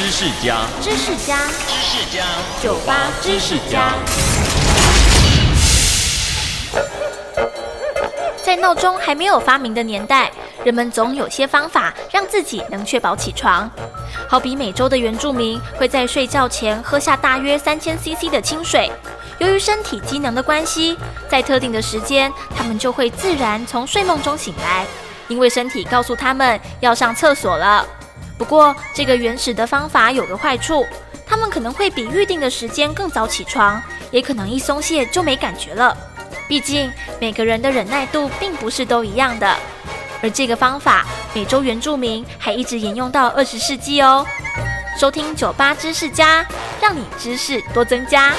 知识家，知识家，知识家，酒吧知识家。在闹钟还没有发明的年代，人们总有些方法让自己能确保起床。好比美洲的原住民会在睡觉前喝下大约三千 CC 的清水，由于身体机能的关系，在特定的时间，他们就会自然从睡梦中醒来，因为身体告诉他们要上厕所了。不过，这个原始的方法有个坏处，他们可能会比预定的时间更早起床，也可能一松懈就没感觉了。毕竟每个人的忍耐度并不是都一样的，而这个方法，美洲原住民还一直沿用到二十世纪哦。收听酒吧知识家，让你知识多增加。